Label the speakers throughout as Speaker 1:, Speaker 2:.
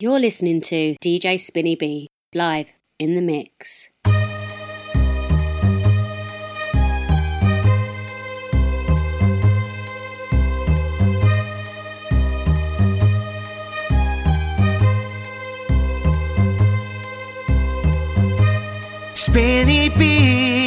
Speaker 1: You're listening to DJ Spin.E.B live in the mix.
Speaker 2: Spin.E.B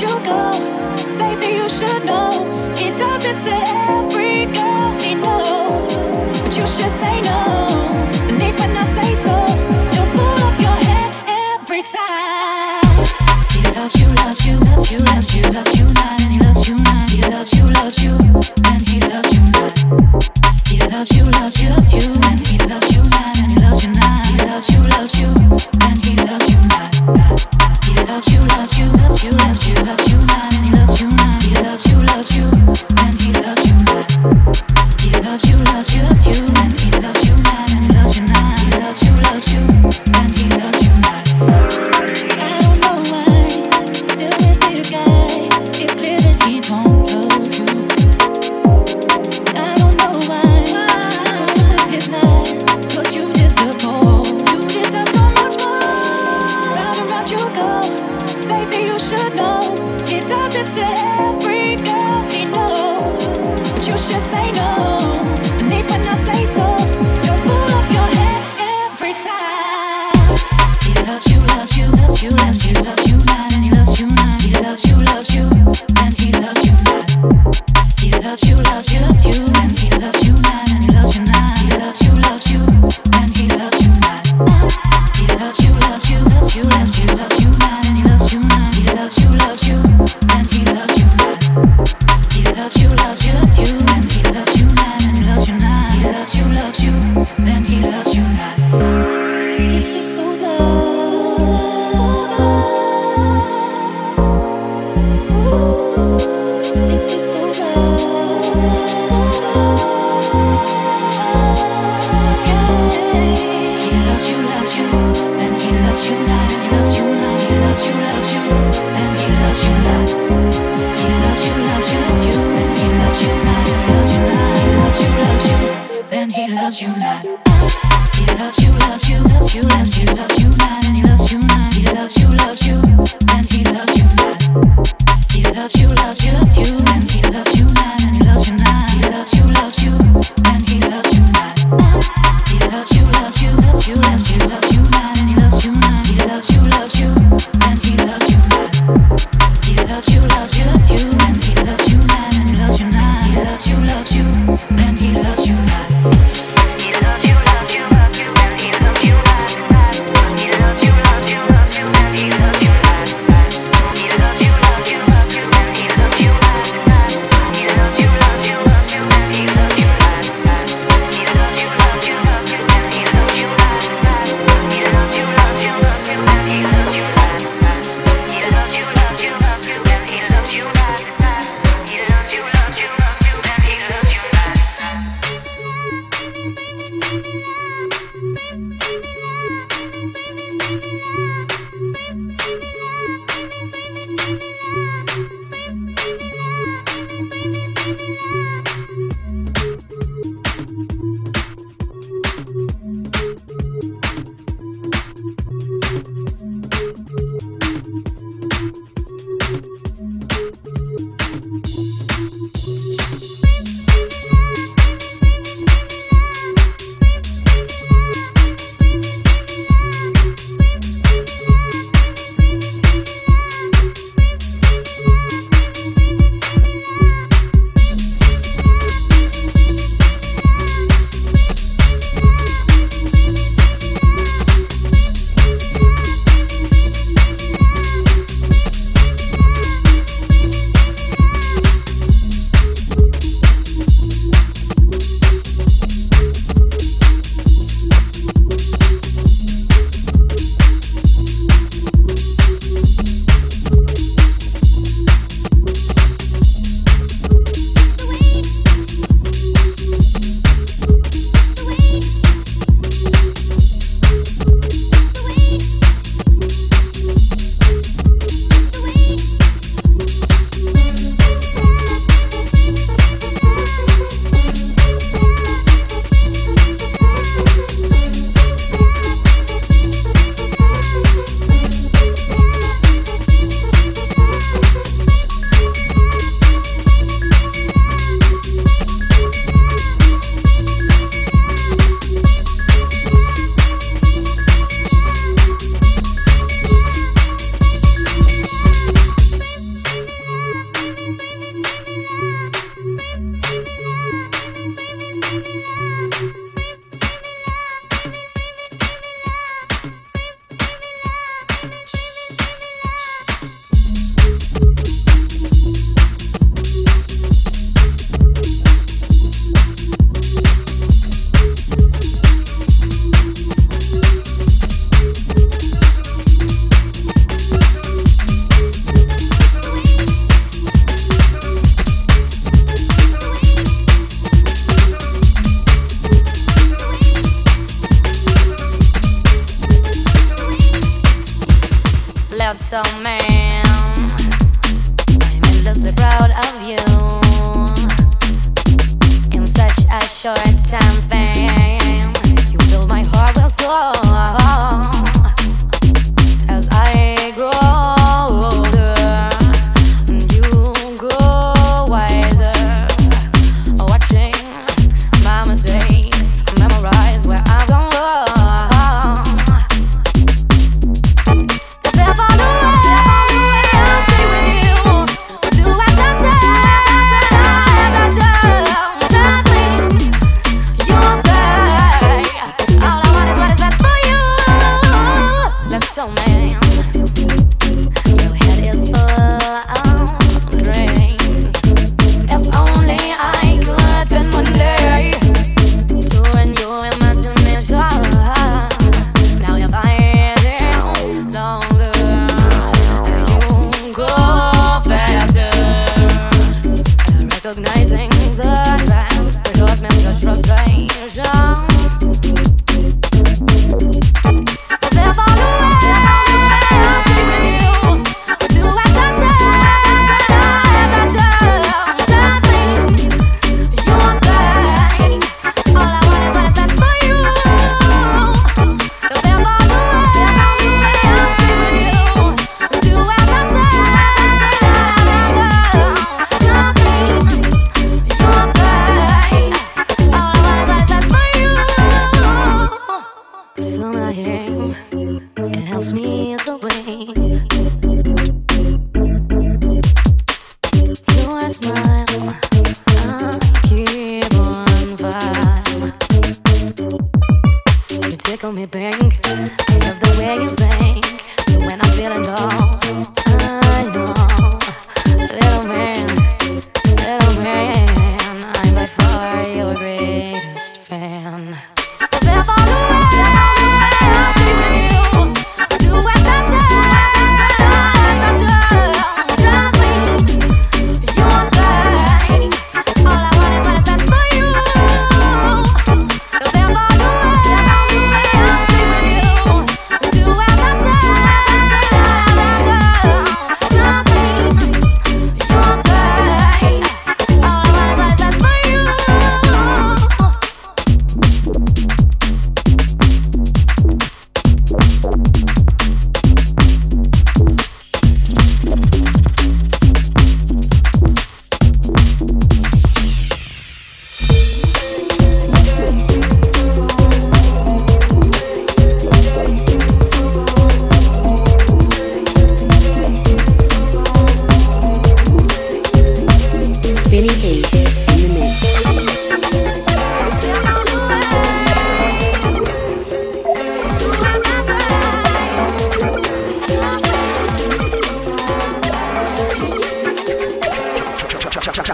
Speaker 2: you, and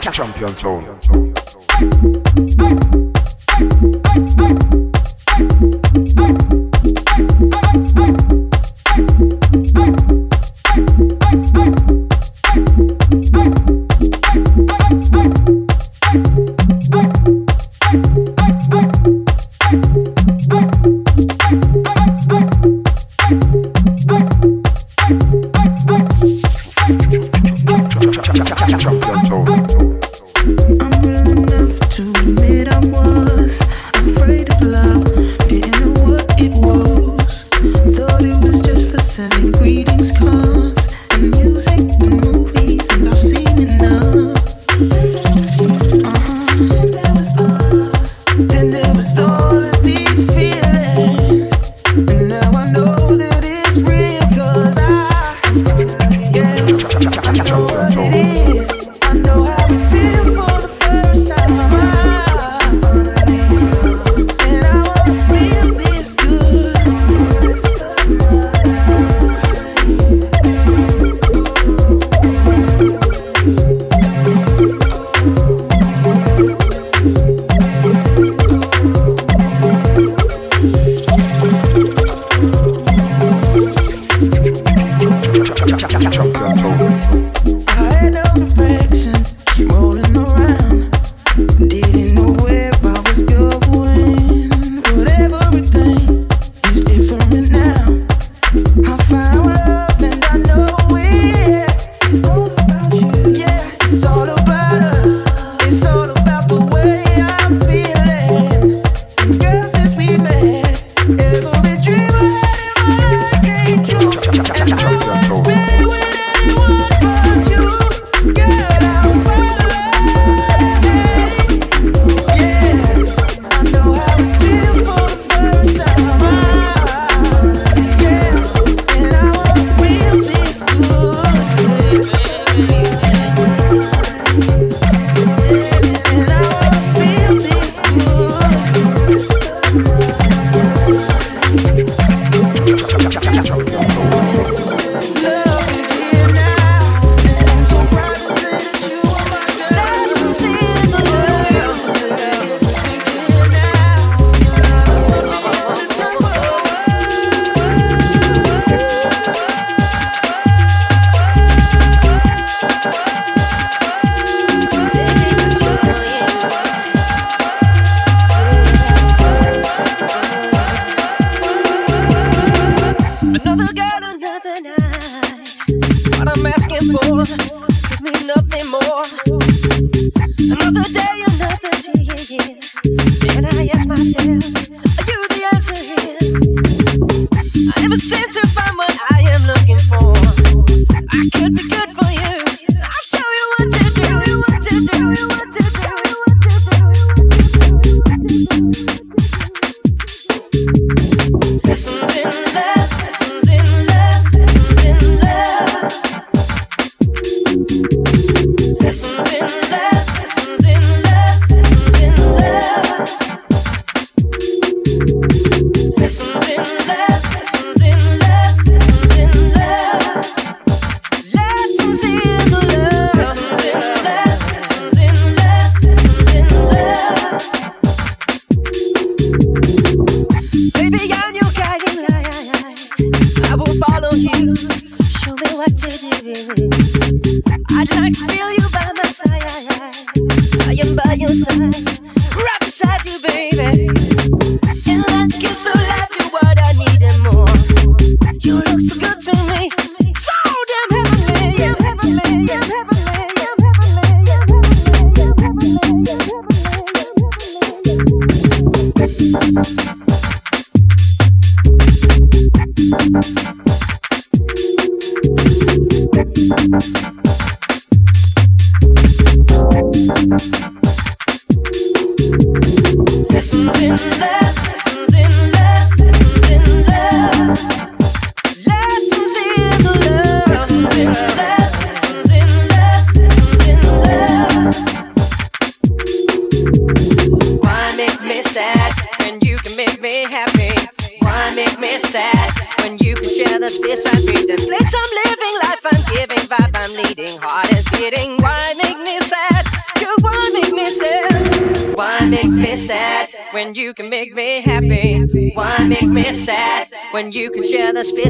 Speaker 2: Champion Zone.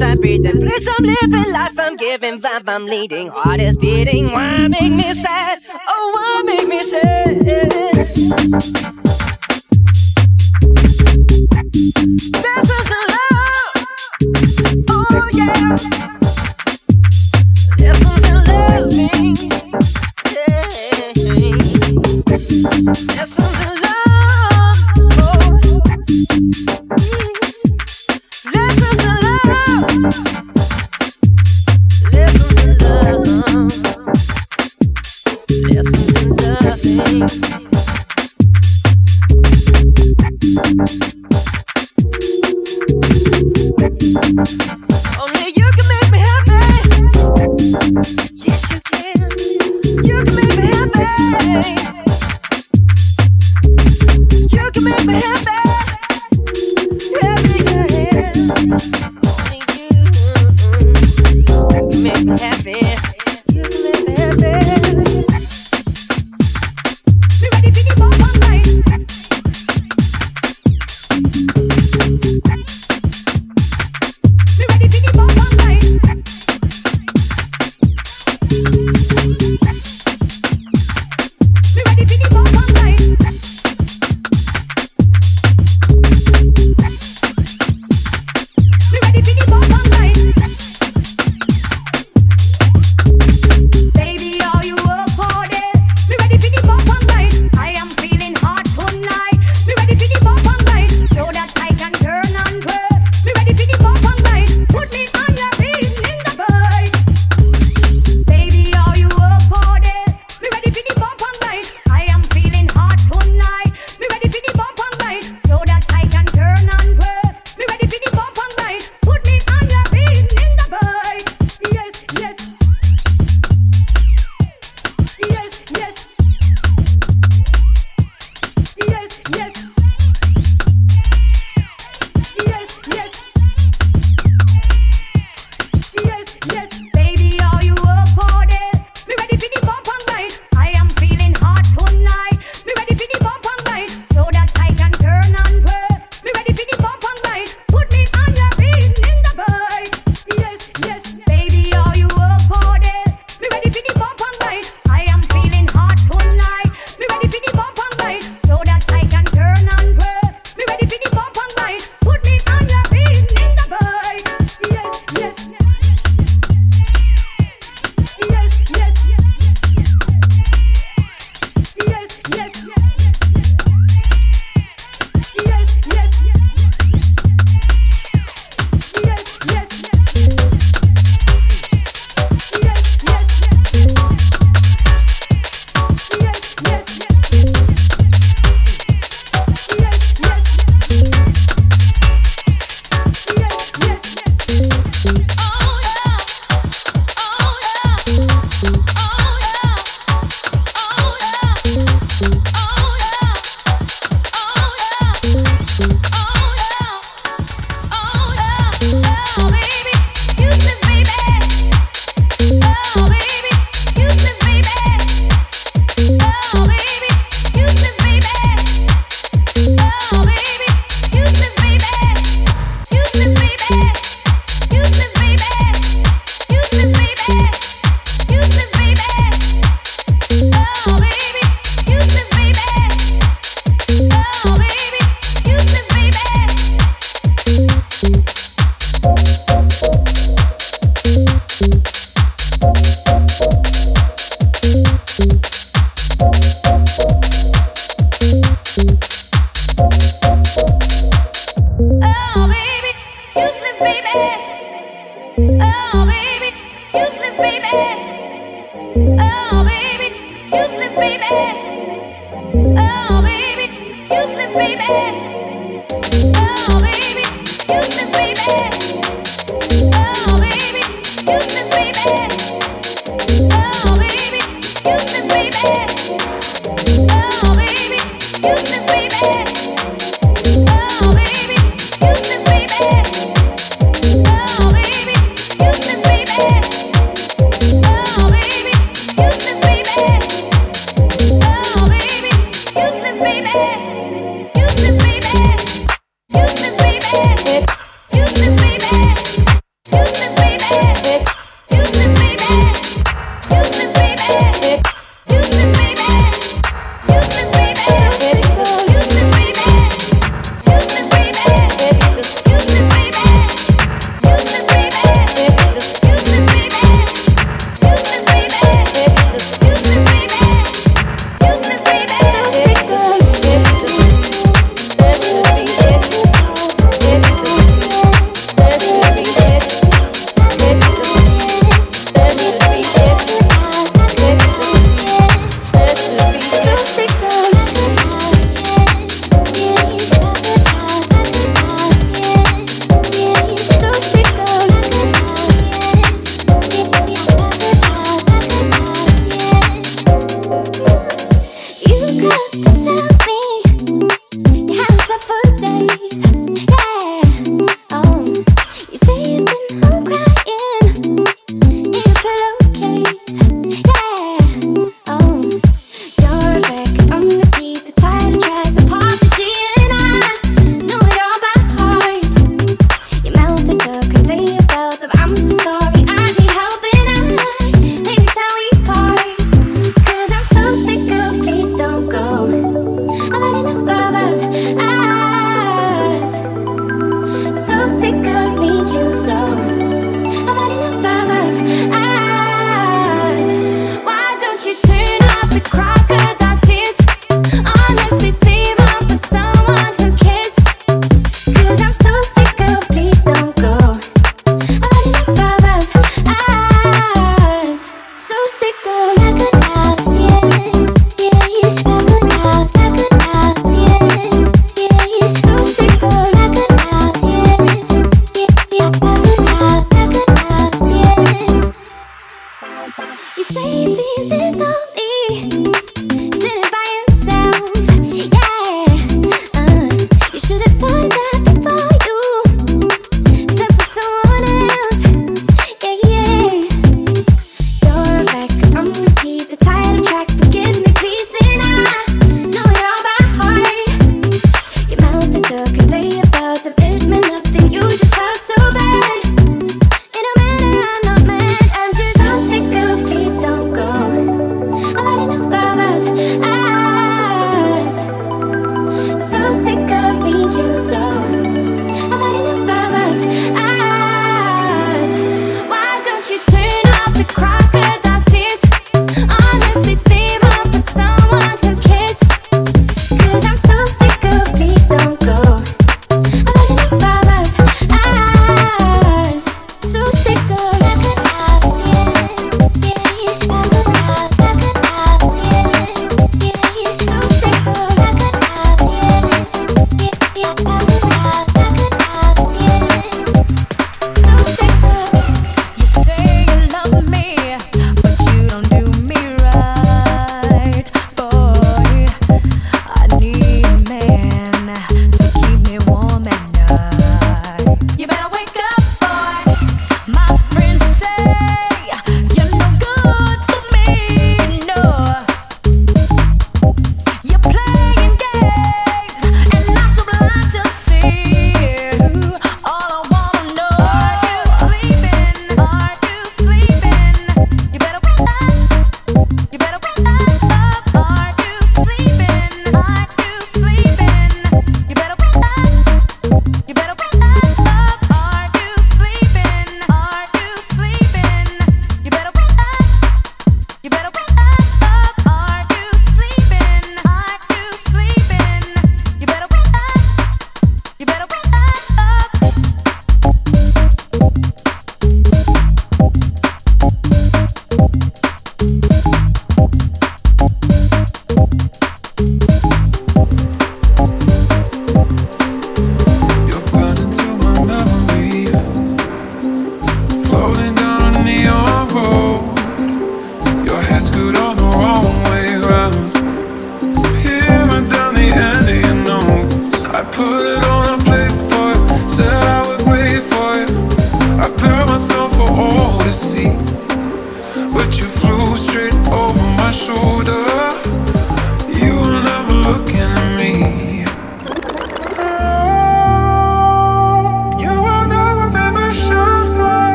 Speaker 3: I'm breathing. Blitz I'm living life, I'm giving vibe, I'm leading, heart is beating. Why make me sad? Oh, why make me sad?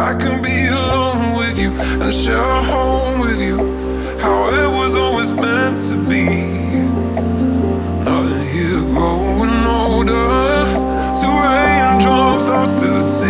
Speaker 2: I can be alone with you and share a home with you. How it was always meant to be. Not here growing older. Two raindrops lost to the sea.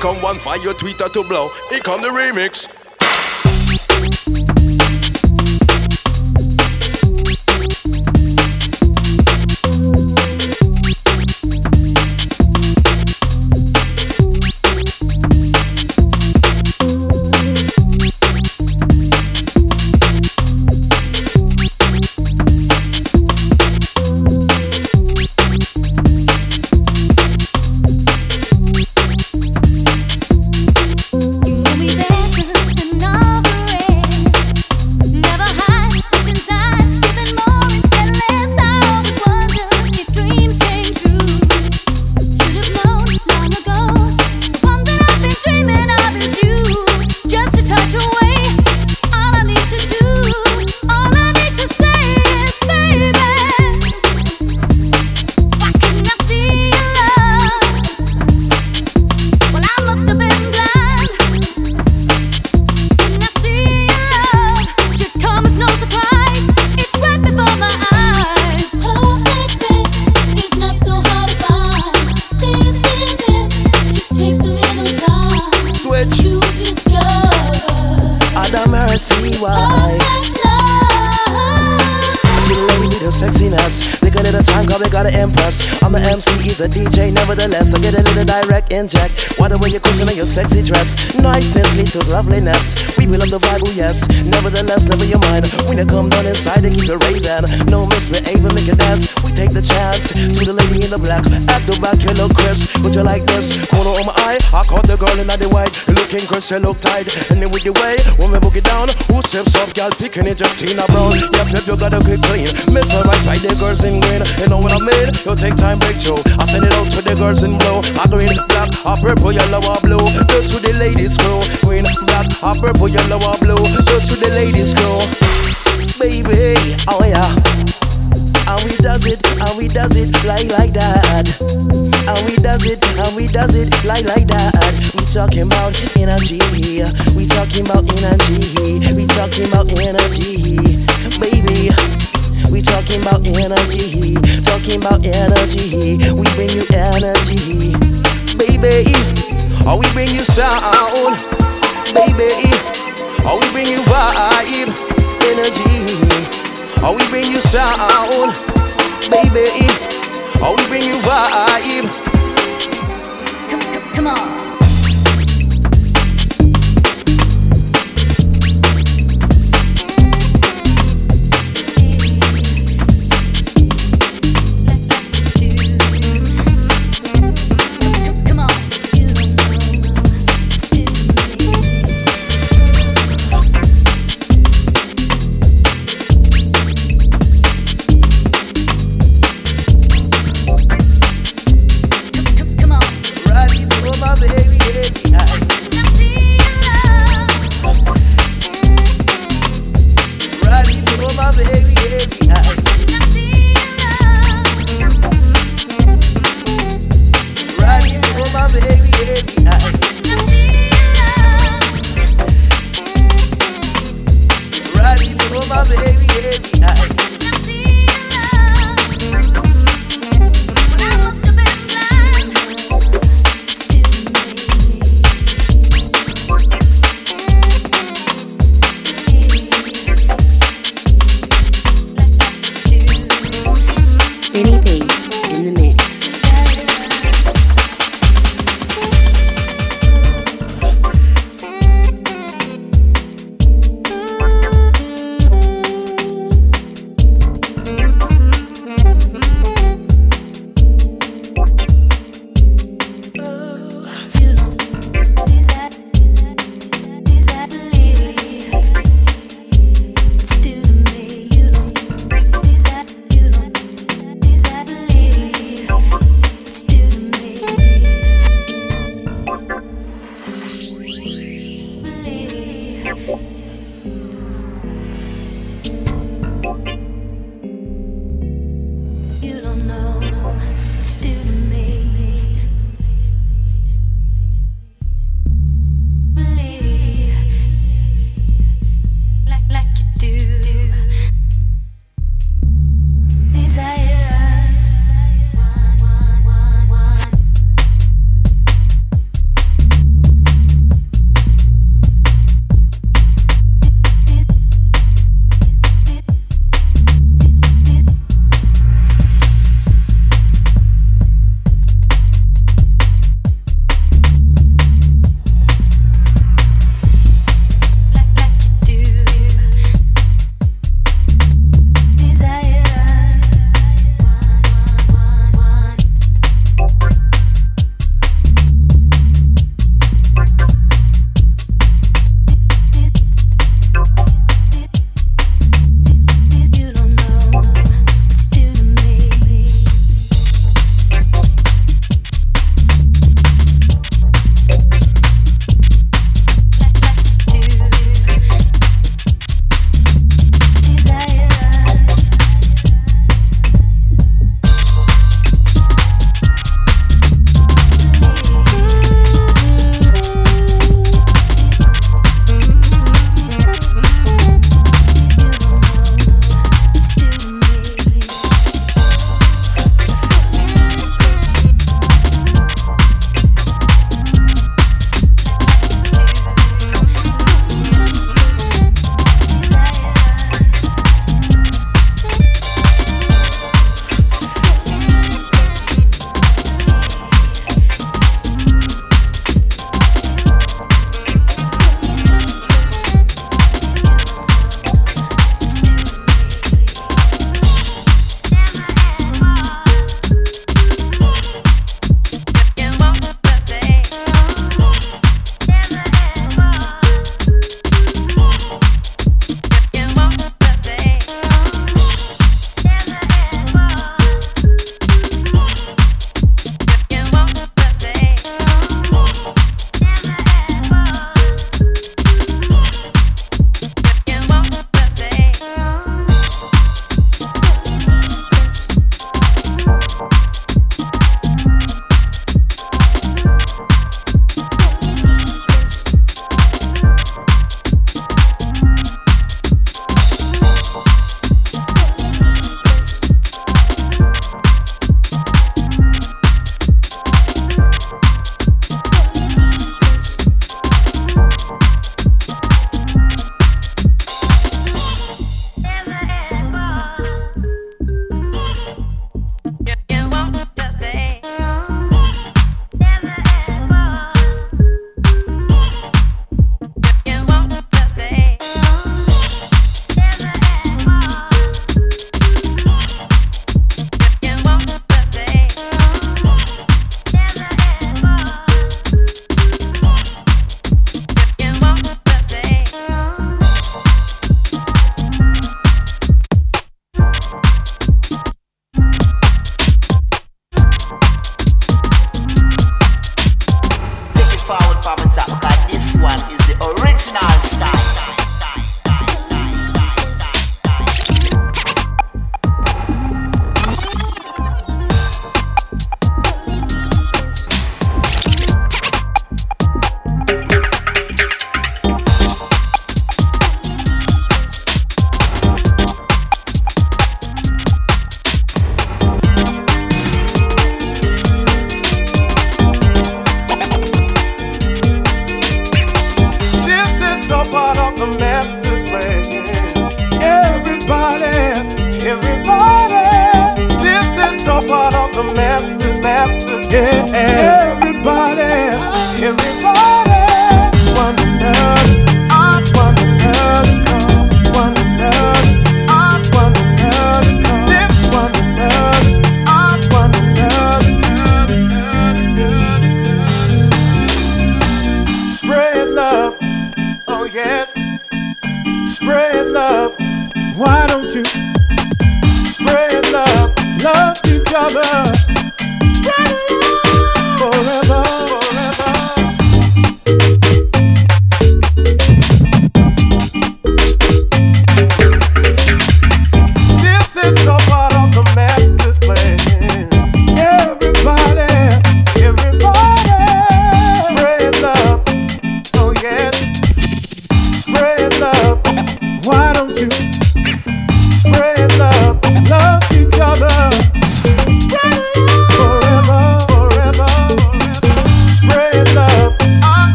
Speaker 2: Come one fire, your tweeter to blow. Here come the remix.
Speaker 4: A
Speaker 2: he's a DJ, nevertheless. I get a little direct inject. Why the way you're cruising in your sexy dress? Niceness leads to loveliness. We will love the Bible, oh yes. Nevertheless, never your mind. When you come down inside and keep it raving. No misbehaving, make it dance. Take the chance. To the lady in the black. At the back, you look Chris. Would you like this? Corner on my eye. I caught the girl in the white. Looking Chris, you look tight. And then with the way, we book it down, who steps up, girl, picking it, Justina Brown. Yep, yep, you gotta get clean. Mesmerized by the girls in green. You know what I mean? You take time, break show. I send it out to the girls in blue. I green, black, a purple, yellow, or blue. Just to the ladies crew. Green, black, a purple, yellow, or blue. Just to the ladies crew. Baby, oh yeah. And we does it, and we does it like like that. And we does it, and we does it like like that. We talking about energy, we talking about energy, we talking about energy, baby. We talking about energy, talking about energy. We bring you energy, baby. Or we bring you sound, baby. Or we bring you vibe, energy. Or we bring you sound, baby. Or we bring you vibe.
Speaker 4: Come, come, come on.
Speaker 5: people.